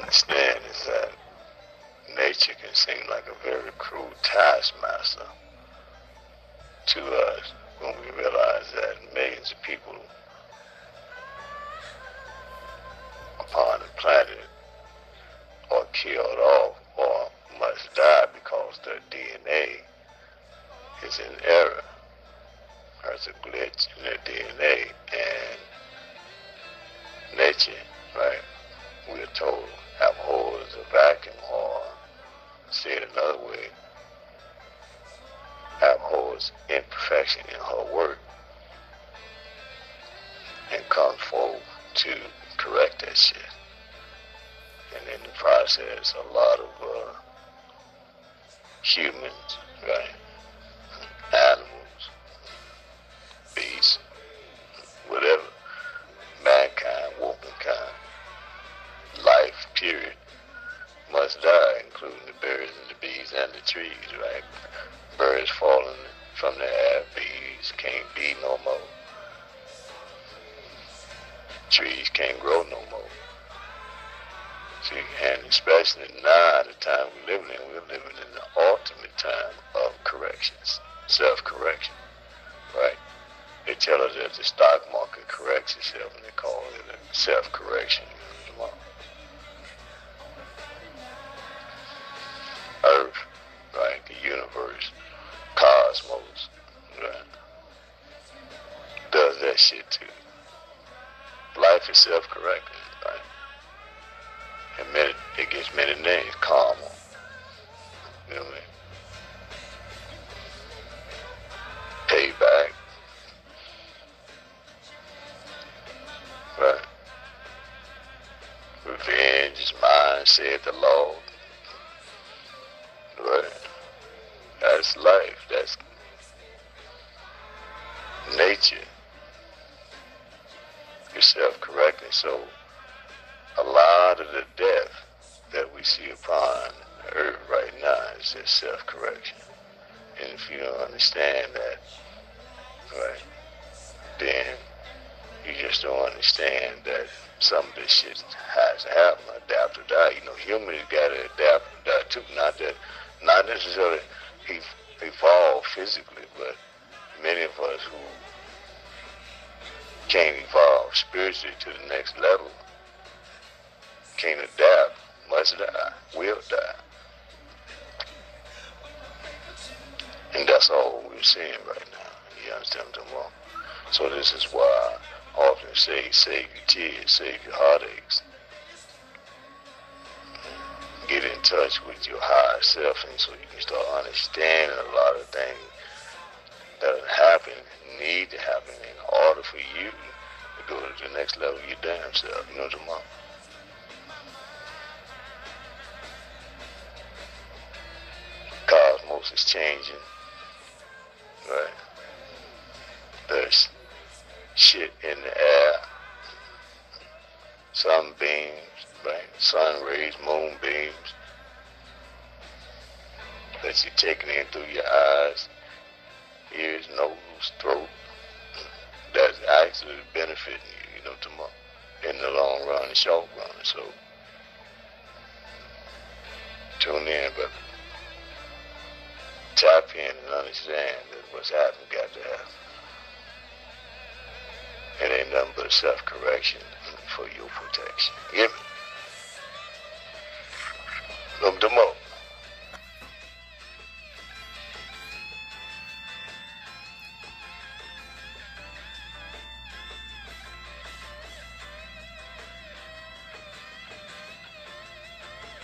understand is that nature can seem like a very cruel taskmaster to us when we realize that millions of people upon the planet are killed off or must die because their DNA is in error. There's a glitch in their DNA and nature? We are told abhors a vacuum or said another way, abhors imperfection in her work and comes forward to correct that shit. And in the process, a lot of uh, humans, right, die, including the birds and the bees and the trees, right? Birds falling from the air, bees can't be no more. Trees can't grow no more. See, and especially now, the time we're living in, we're living in the ultimate time of corrections, self-correction, right? They tell us that the stock market corrects itself, and they call it a self-correction. Earth, right? The universe, cosmos, right? Does that shit too. Life is self-correcting, right? And many, it gets many names, karma. You know what I mean? Payback. Right? Revenge is mine, said the Lord. That's life. That's nature. You're self-correcting. So a lot of the death that we see upon earth right now is just self-correction. And if you don't understand that, right, then you just don't understand that some of this shit has to happen, adapt or die. You know, humans got to adapt or die too. Not that, not necessarily evolve physically, but many of us who can't evolve spiritually to the next level can't adapt, must die, will die. And that's all we're seeing right now. You understand what I'm saying? So this is why I often say, save your tears, save your heartaches. Get in touch with your higher self and so you can start understanding a lot of things that happen, need to happen in order for you to go to the next level of your damn self. You know talking? Cosmos is changing, right? There's shit in the air, sunbeams, right? Sun rays, moon beams that you're taking in through your eyes, ears, nose, throat. That's actually benefiting you, you know, tomorrow in the long run, the short run. So tune in, but tap in and understand that what's happening got to happen. It ain't nothing but self-correction for your protection. You hear me? Come tomorrow.